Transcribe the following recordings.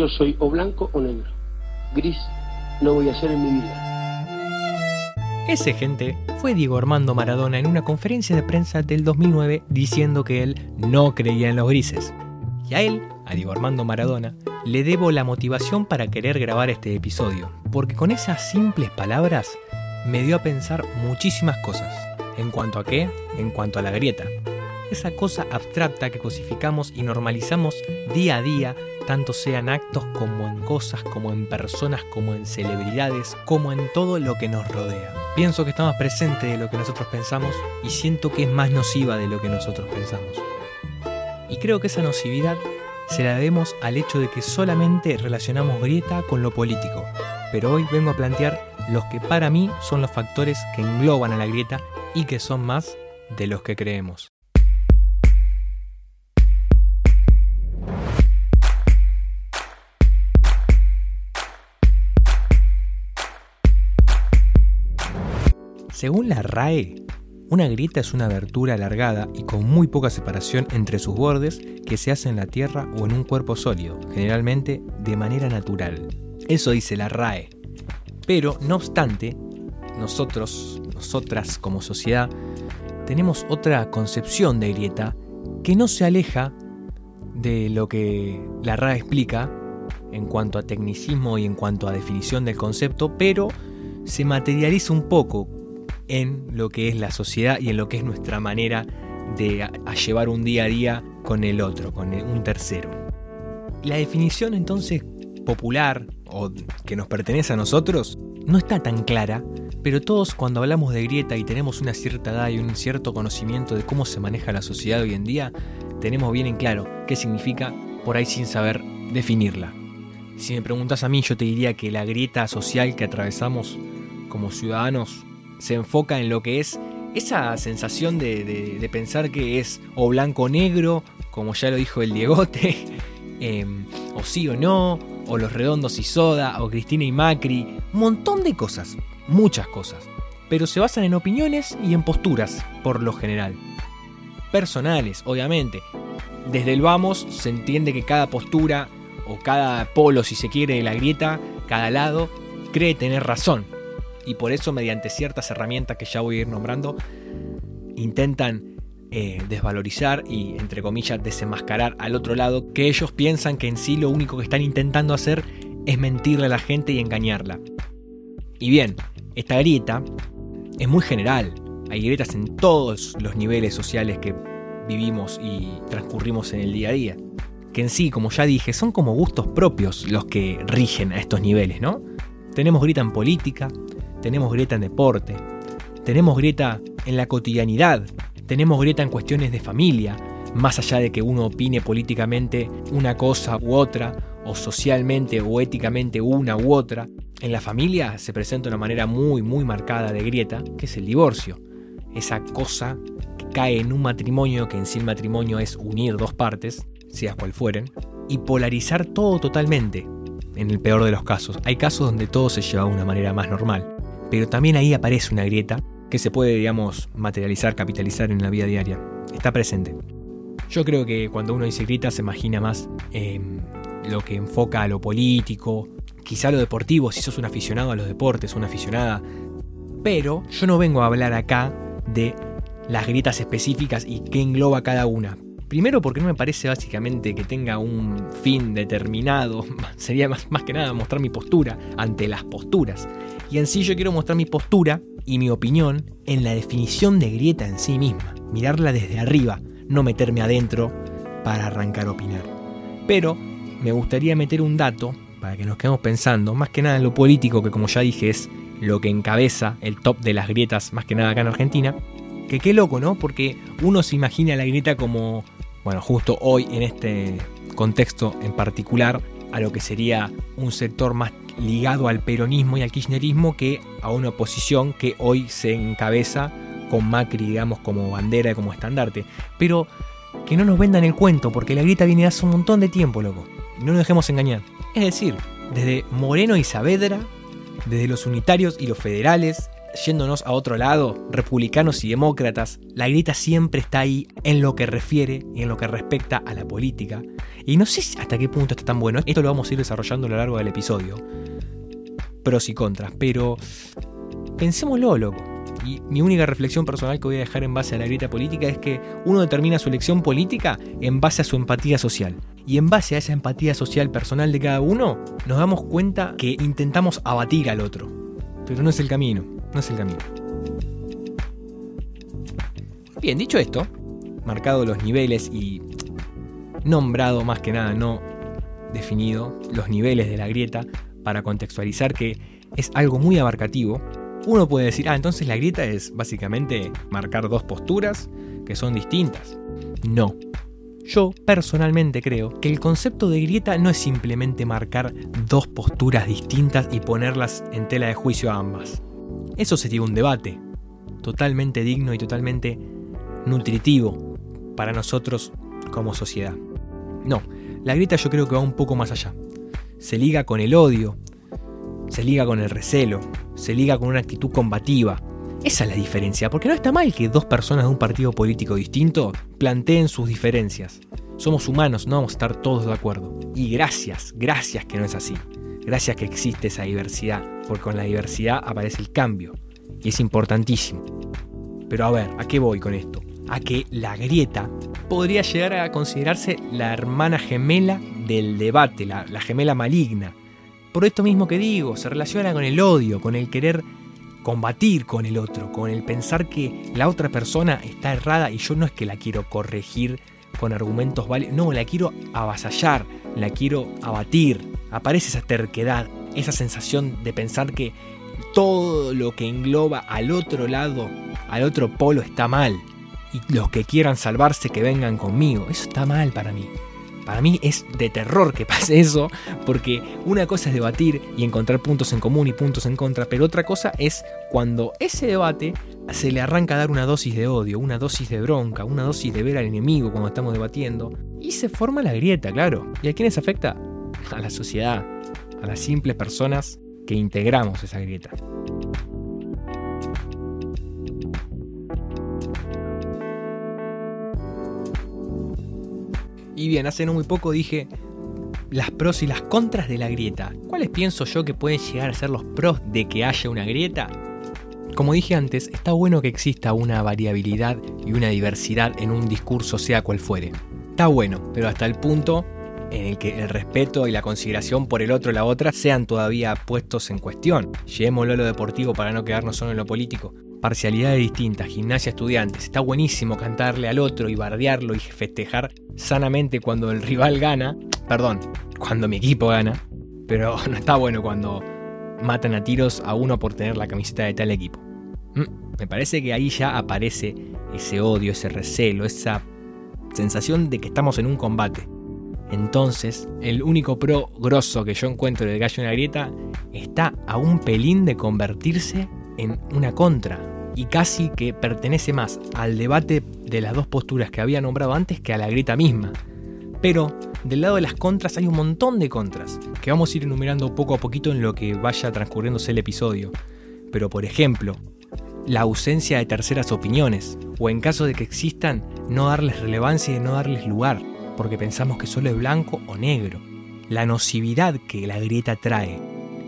Yo soy o blanco o negro. Gris no voy a ser en mi vida. Ese gente fue Diego Armando Maradona en una conferencia de prensa del 2009 diciendo que él no creía en los grises. Y a él, a Diego Armando Maradona, le debo la motivación para querer grabar este episodio, porque con esas simples palabras me dio a pensar muchísimas cosas. ¿En cuanto a qué? En cuanto a la grieta. Esa cosa abstracta que cosificamos y normalizamos día a día, tanto sea en actos como en cosas, como en personas, como en celebridades, como en todo lo que nos rodea. Pienso que está más presente de lo que nosotros pensamos y siento que es más nociva de lo que nosotros pensamos. Y creo que esa nocividad se la debemos al hecho de que solamente relacionamos grieta con lo político. Pero hoy vengo a plantear los que para mí son los factores que engloban a la grieta y que son más de los que creemos. Según la RAE, una grieta es una abertura alargada y con muy poca separación entre sus bordes que se hace en la tierra o en un cuerpo sólido, generalmente de manera natural. Eso dice la RAE. Pero, no obstante, nosotros, nosotras como sociedad, tenemos otra concepción de grieta que no se aleja de lo que la RAE explica en cuanto a tecnicismo y en cuanto a definición del concepto, pero se materializa un poco en lo que es la sociedad y en lo que es nuestra manera de llevar un día a día con el otro, con un tercero. La definición entonces popular o que nos pertenece a nosotros no está tan clara, pero todos cuando hablamos de grieta y tenemos una cierta edad y un cierto conocimiento de cómo se maneja la sociedad hoy en día, tenemos bien en claro qué significa por ahí sin saber definirla. Si me preguntas a mí, yo te diría que la grieta social que atravesamos como ciudadanos se enfoca en lo que es esa sensación de, pensar que es o blanco o negro, como ya lo dijo el Diegote, em, o sí o no, o los redondos y soda, o Cristina y Macri, un montón de cosas, muchas cosas, pero se basan en opiniones y en posturas, por lo general. Personales, obviamente. Desde el vamos se entiende que cada postura, o cada polo, si se quiere, de la grieta, cada lado, cree tener razón, y por eso mediante ciertas herramientas que ya voy a ir nombrando, intentan eh, desvalorizar y, entre comillas, desenmascarar al otro lado que ellos piensan que en sí lo único que están intentando hacer es mentirle a la gente y engañarla. Y bien, esta grieta es muy general. Hay grietas en todos los niveles sociales que vivimos y transcurrimos en el día a día. Que en sí, como ya dije, son como gustos propios los que rigen a estos niveles, ¿no? Tenemos grieta en política, tenemos grieta en deporte, tenemos grieta en la cotidianidad, tenemos grieta en cuestiones de familia, más allá de que uno opine políticamente una cosa u otra, o socialmente o éticamente una u otra. En la familia se presenta una manera muy, muy marcada de grieta, que es el divorcio. Esa cosa que cae en un matrimonio, que en sí el matrimonio es unir dos partes, seas cual fueren, y polarizar todo totalmente, en el peor de los casos. Hay casos donde todo se lleva de una manera más normal pero también ahí aparece una grieta que se puede, digamos, materializar, capitalizar en la vida diaria. Está presente. Yo creo que cuando uno dice grieta se imagina más lo que enfoca a lo político, quizá a lo deportivo, si sos un aficionado a los deportes, una aficionada. Pero yo no vengo a hablar acá de las grietas específicas y qué engloba cada una. Primero porque no me parece básicamente que tenga un fin determinado, sería más, más que nada mostrar mi postura ante las posturas. Y en sí yo quiero mostrar mi postura y mi opinión en la definición de grieta en sí misma, mirarla desde arriba, no meterme adentro para arrancar a opinar. Pero me gustaría meter un dato para que nos quedemos pensando, más que nada en lo político, que como ya dije es lo que encabeza el top de las grietas, más que nada acá en Argentina. Que qué loco, ¿no? Porque uno se imagina la grieta como, bueno, justo hoy en este contexto en particular, a lo que sería un sector más ligado al peronismo y al kirchnerismo que a una oposición que hoy se encabeza con Macri, digamos, como bandera y como estandarte. Pero que no nos vendan el cuento, porque la grita viene hace un montón de tiempo, loco. No nos dejemos engañar. Es decir, desde Moreno y Saavedra, desde los unitarios y los federales, yéndonos a otro lado, republicanos y demócratas, la grieta siempre está ahí en lo que refiere y en lo que respecta a la política. Y no sé hasta qué punto está tan bueno, esto lo vamos a ir desarrollando a lo largo del episodio. Pros y contras, pero pensémoslo, loco. Y mi única reflexión personal que voy a dejar en base a la grieta política es que uno determina su elección política en base a su empatía social. Y en base a esa empatía social personal de cada uno, nos damos cuenta que intentamos abatir al otro. Pero no es el camino, no es el camino. Bien, dicho esto, marcado los niveles y nombrado más que nada, no definido, los niveles de la grieta, para contextualizar que es algo muy abarcativo, uno puede decir, ah, entonces la grieta es básicamente marcar dos posturas que son distintas. No. Yo personalmente creo que el concepto de grieta no es simplemente marcar dos posturas distintas y ponerlas en tela de juicio a ambas. Eso sería un debate totalmente digno y totalmente nutritivo para nosotros como sociedad. No, la grieta yo creo que va un poco más allá. Se liga con el odio, se liga con el recelo, se liga con una actitud combativa. Esa es la diferencia, porque no está mal que dos personas de un partido político distinto planteen sus diferencias. Somos humanos, no vamos a estar todos de acuerdo. Y gracias, gracias que no es así. Gracias que existe esa diversidad, porque con la diversidad aparece el cambio. Y es importantísimo. Pero a ver, ¿a qué voy con esto? A que la grieta podría llegar a considerarse la hermana gemela del debate, la, la gemela maligna. Por esto mismo que digo, se relaciona con el odio, con el querer combatir con el otro, con el pensar que la otra persona está errada y yo no es que la quiero corregir con argumentos válidos, no, la quiero avasallar, la quiero abatir. Aparece esa terquedad, esa sensación de pensar que todo lo que engloba al otro lado, al otro polo está mal. Y los que quieran salvarse que vengan conmigo. Eso está mal para mí. Para mí es de terror que pase eso, porque una cosa es debatir y encontrar puntos en común y puntos en contra, pero otra cosa es cuando ese debate se le arranca a dar una dosis de odio, una dosis de bronca, una dosis de ver al enemigo cuando estamos debatiendo, y se forma la grieta, claro. ¿Y a quiénes afecta? A la sociedad, a las simples personas que integramos esa grieta. Y bien, hace no muy poco dije las pros y las contras de la grieta. ¿Cuáles pienso yo que pueden llegar a ser los pros de que haya una grieta? Como dije antes, está bueno que exista una variabilidad y una diversidad en un discurso sea cual fuere. Está bueno, pero hasta el punto en el que el respeto y la consideración por el otro o la otra sean todavía puestos en cuestión. Llevémoslo a lo deportivo para no quedarnos solo en lo político parcialidades distintas, gimnasia estudiantes, está buenísimo cantarle al otro y bardearlo y festejar sanamente cuando el rival gana, perdón, cuando mi equipo gana, pero no está bueno cuando matan a tiros a uno por tener la camiseta de tal equipo. Mm, me parece que ahí ya aparece ese odio, ese recelo, esa sensación de que estamos en un combate. Entonces, el único pro grosso que yo encuentro de Gallo en la Grieta está a un pelín de convertirse en una contra y casi que pertenece más al debate de las dos posturas que había nombrado antes que a la grieta misma. Pero del lado de las contras hay un montón de contras, que vamos a ir enumerando poco a poquito en lo que vaya transcurriéndose el episodio. Pero por ejemplo, la ausencia de terceras opiniones, o en caso de que existan, no darles relevancia y no darles lugar, porque pensamos que solo es blanco o negro. La nocividad que la grieta trae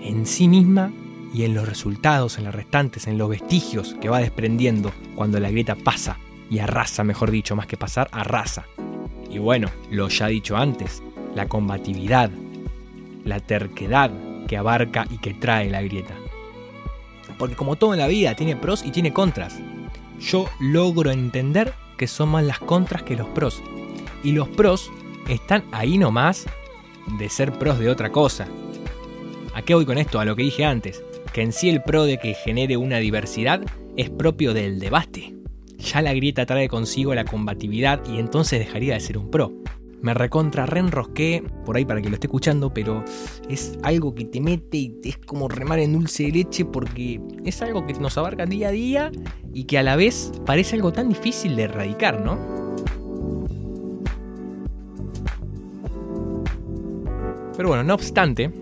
en sí misma y en los resultados, en las restantes, en los vestigios que va desprendiendo cuando la grieta pasa y arrasa, mejor dicho, más que pasar, arrasa. Y bueno, lo ya dicho antes, la combatividad, la terquedad que abarca y que trae la grieta. Porque como todo en la vida, tiene pros y tiene contras. Yo logro entender que son más las contras que los pros. Y los pros están ahí nomás de ser pros de otra cosa. ¿A qué voy con esto? A lo que dije antes que en sí el pro de que genere una diversidad es propio del debate. Ya la grieta trae consigo la combatividad y entonces dejaría de ser un pro. Me recontra reenrosqué por ahí para que lo esté escuchando, pero es algo que te mete y es como remar en dulce de leche porque es algo que nos abarca día a día y que a la vez parece algo tan difícil de erradicar, ¿no? Pero bueno, no obstante, bueno, no obstante,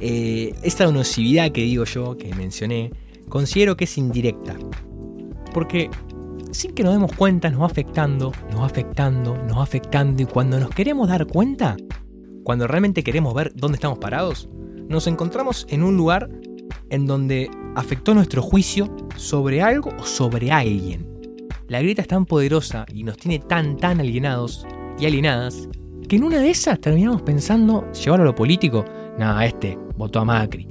eh, esta nocividad que digo yo, que mencioné, considero que es indirecta. Porque sin que nos demos cuenta nos va afectando, nos va afectando, nos va afectando y cuando nos queremos dar cuenta, cuando realmente queremos ver dónde estamos parados, nos encontramos en un lugar en donde afectó nuestro juicio sobre algo o sobre alguien. La grieta es tan poderosa y nos tiene tan tan alienados y alienadas que en una de esas terminamos pensando llevarlo a lo político. Nada, este votó a Macri.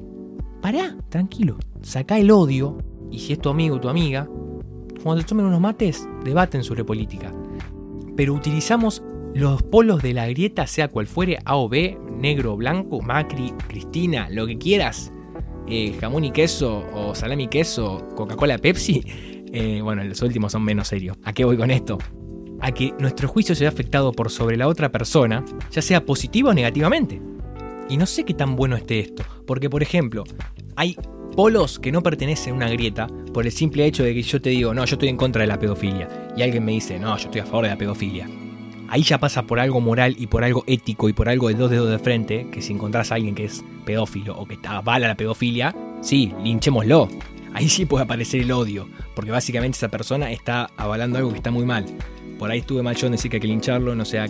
Pará, tranquilo, saca el odio y si es tu amigo o tu amiga, cuando te tomen unos mates, debaten sobre política. Pero utilizamos los polos de la grieta, sea cual fuere, A o B, negro o blanco, Macri, Cristina, lo que quieras, eh, jamón y queso o salami y queso, Coca-Cola, Pepsi, eh, bueno, los últimos son menos serios. ¿A qué voy con esto? A que nuestro juicio se vea afectado por sobre la otra persona, ya sea positivo o negativamente. Y no sé qué tan bueno esté esto, porque por ejemplo, hay polos que no pertenecen a una grieta por el simple hecho de que yo te digo, no, yo estoy en contra de la pedofilia, y alguien me dice, no, yo estoy a favor de la pedofilia. Ahí ya pasa por algo moral y por algo ético y por algo de dos dedos de frente, que si encontrás a alguien que es pedófilo o que avala la pedofilia, sí, linchémoslo. Ahí sí puede aparecer el odio, porque básicamente esa persona está avalando algo que está muy mal. Por ahí estuve mal yo en decir que hay que lincharlo, no sé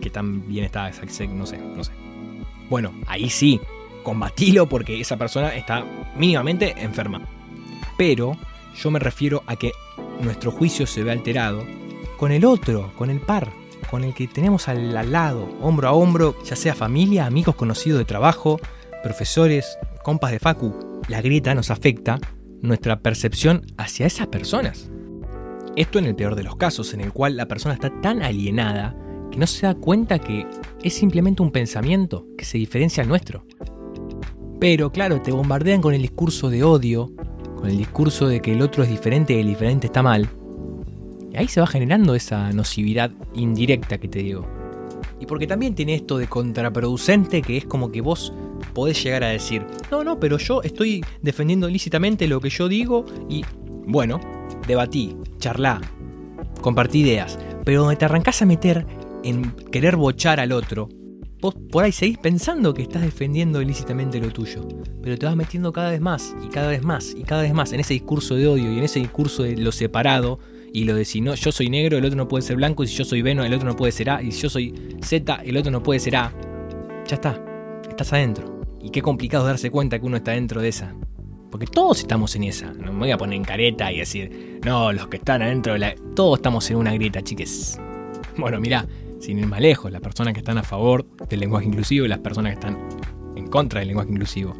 qué tan bien está, no sé, no sé. Bueno, ahí sí, combatilo porque esa persona está mínimamente enferma. Pero yo me refiero a que nuestro juicio se ve alterado con el otro, con el par, con el que tenemos al, lado, hombro a hombro, ya sea familia, amigos conocidos de trabajo, profesores, compas de Facu. La grieta nos afecta nuestra percepción hacia esas personas. Esto en el peor de los casos, en el cual la persona está tan alienada que no se da cuenta que es simplemente un pensamiento que se diferencia al nuestro. Pero claro, te bombardean con el discurso de odio, con el discurso de que el otro es diferente y el diferente está mal. Y ahí se va generando esa nocividad indirecta que te digo. Y porque también tiene esto de contraproducente que es como que vos podés llegar a decir, no, no, pero yo estoy defendiendo lícitamente lo que yo digo y, bueno, debatí, charlá, compartí ideas, pero donde te arrancás a meter en querer bochar al otro, vos por ahí seguís pensando que estás defendiendo ilícitamente lo tuyo, pero te vas metiendo cada vez más y cada vez más y cada vez más en ese discurso de odio y en ese discurso de lo separado y lo de si no, yo soy negro, el otro no puede ser blanco, y si yo soy B, el otro no puede ser A, y si yo soy Z, el otro no puede ser A. Ya está, estás adentro. Y qué complicado darse cuenta que uno está dentro de esa. Porque todos estamos en esa. No me voy a poner en careta y decir, no, los que están adentro de la. Todos estamos en una grieta, chiques. Bueno, mirá, sin ir más lejos, las personas que están a favor del lenguaje inclusivo y las personas que están en contra del lenguaje inclusivo.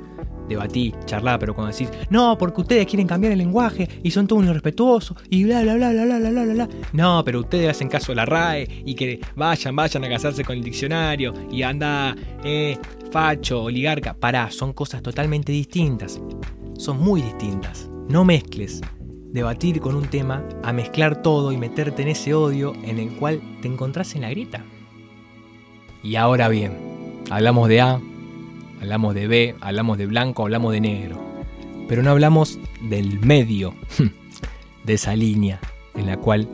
Debatí, charlá, pero cuando decís, no, porque ustedes quieren cambiar el lenguaje y son todos irrespetuosos y bla, bla, bla, bla, bla, bla, bla, bla. No, pero ustedes hacen caso a la RAE y que vayan, vayan a casarse con el diccionario y anda, eh, facho, oligarca. Pará, son cosas totalmente distintas. Son muy distintas. No mezcles debatir con un tema a mezclar todo y meterte en ese odio en el cual te encontrás en la grieta. Y ahora bien, hablamos de A, hablamos de B, hablamos de blanco, hablamos de negro, pero no hablamos del medio, de esa línea en la cual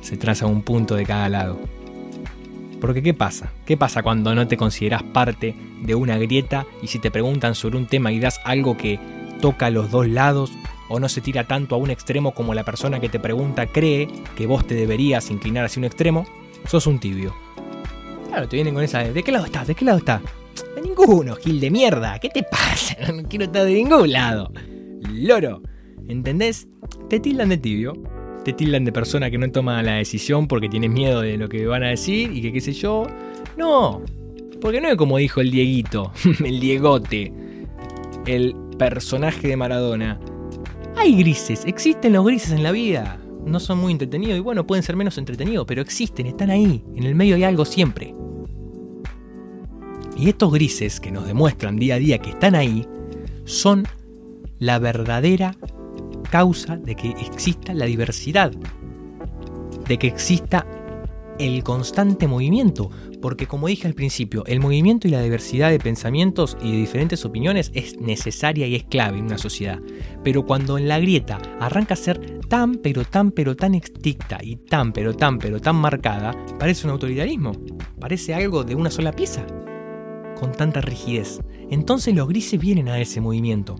se traza un punto de cada lado. Porque ¿qué pasa? ¿Qué pasa cuando no te consideras parte de una grieta y si te preguntan sobre un tema y das algo que toca los dos lados o no se tira tanto a un extremo como la persona que te pregunta cree que vos te deberías inclinar hacia un extremo, sos un tibio. Claro, te vienen con esa de ¿de qué lado estás? ¿De qué lado estás? De ninguno, Gil de mierda. ¿Qué te pasa? No quiero estar de ningún lado. Loro. ¿Entendés? Te tildan de tibio. Te tildan de persona que no toma la decisión porque tiene miedo de lo que van a decir y que qué sé yo. No. Porque no es como dijo el Dieguito, el Diegote, el personaje de Maradona. Hay grises, existen los grises en la vida. No son muy entretenidos y bueno, pueden ser menos entretenidos, pero existen, están ahí. En el medio hay algo siempre. Y estos grises que nos demuestran día a día que están ahí son la verdadera causa de que exista la diversidad, de que exista el constante movimiento, porque como dije al principio, el movimiento y la diversidad de pensamientos y de diferentes opiniones es necesaria y es clave en una sociedad. Pero cuando en la grieta arranca a ser tan pero tan pero tan estricta y tan pero tan pero tan marcada, parece un autoritarismo, parece algo de una sola pieza. con tanta rigidez. Entonces los grises vienen a ese movimiento.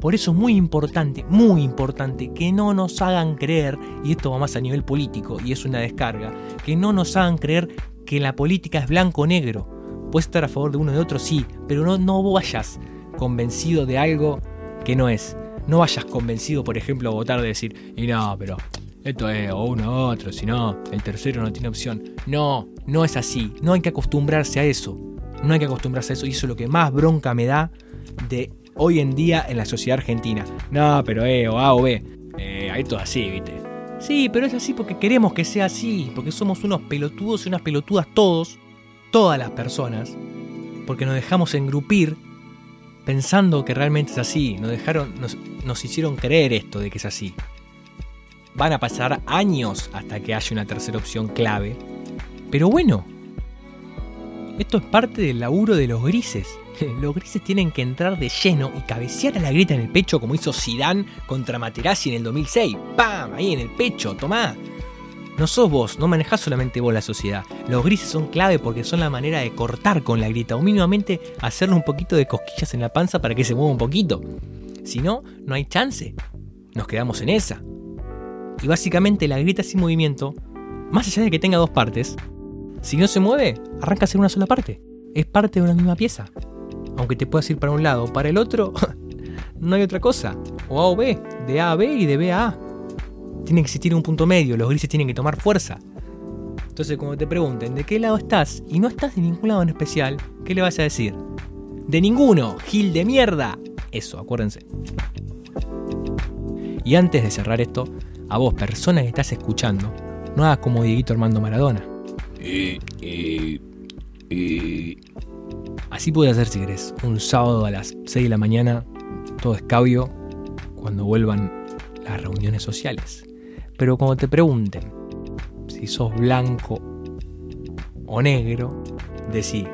Por eso es muy importante, muy importante que no nos hagan creer, y esto va más a nivel político y es una descarga, que no nos hagan creer que la política es blanco o negro. Puedes estar a favor de uno o de otro, sí, pero no, no vayas convencido de algo que no es. No vayas convencido, por ejemplo, a votar de decir, y no, pero esto es o uno o otro, si no, el tercero no tiene opción. No, no es así. No hay que acostumbrarse a eso. No hay que acostumbrarse a eso. Y eso es lo que más bronca me da de hoy en día en la sociedad argentina. No, pero eh, o A o B. Eh, hay todo así, viste. Sí, pero es así porque queremos que sea así. Porque somos unos pelotudos y unas pelotudas todos. Todas las personas. Porque nos dejamos engrupir pensando que realmente es así. Nos dejaron, nos hicieron creer esto de que es así. Van a pasar años hasta que haya una tercera opción clave. Pero bueno, esto es parte del laburo de los grises. Los grises tienen que entrar de lleno y cabecear a la grita en el pecho como hizo Zidane contra Materazzi en el 2006. ¡Pam! Ahí en el pecho, tomá. No sos vos, no manejás solamente vos la sociedad. Los grises son clave porque son la manera de cortar con la grita o mínimamente hacerle un poquito de cosquillas en la panza para que se mueva un poquito. Si no, no hay chance. Nos quedamos en esa. Y básicamente la grita sin movimiento, más allá de que tenga dos partes, si no se mueve, arranca a ser una sola parte. Es parte de una misma pieza. Aunque te puedas ir para un lado o para el otro, no hay otra cosa. O A o B, de A a B y de B a A. Tiene que existir un punto medio, los grises tienen que tomar fuerza. Entonces, cuando te pregunten de qué lado estás y no estás de ningún lado en especial, ¿qué le vas a decir? De ninguno, Gil de mierda. Eso, acuérdense. Y antes de cerrar esto, a vos, persona que estás escuchando, no hagas como Dieguito Armando Maradona. Así puedes hacer si querés, un sábado a las 6 de la mañana, todo escabio, cuando vuelvan las reuniones sociales. Pero cuando te pregunten si sos blanco o negro, decí,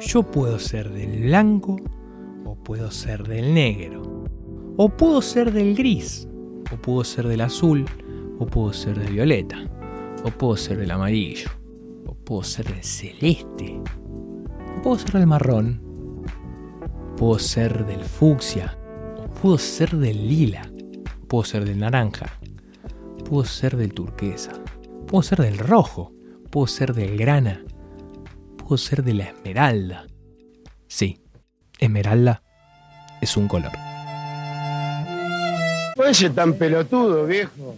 yo puedo ser del blanco o puedo ser del negro. O puedo ser del gris, o puedo ser del azul, o puedo ser del violeta, o puedo ser del amarillo, o puedo ser del celeste, puedo ser del marrón, puedo ser del fucsia, puedo ser del lila, puedo ser del naranja, puedo ser del turquesa, puedo ser del rojo, puedo ser del grana, puedo ser de la esmeralda. Sí, esmeralda es un color. No es tan pelotudo, viejo.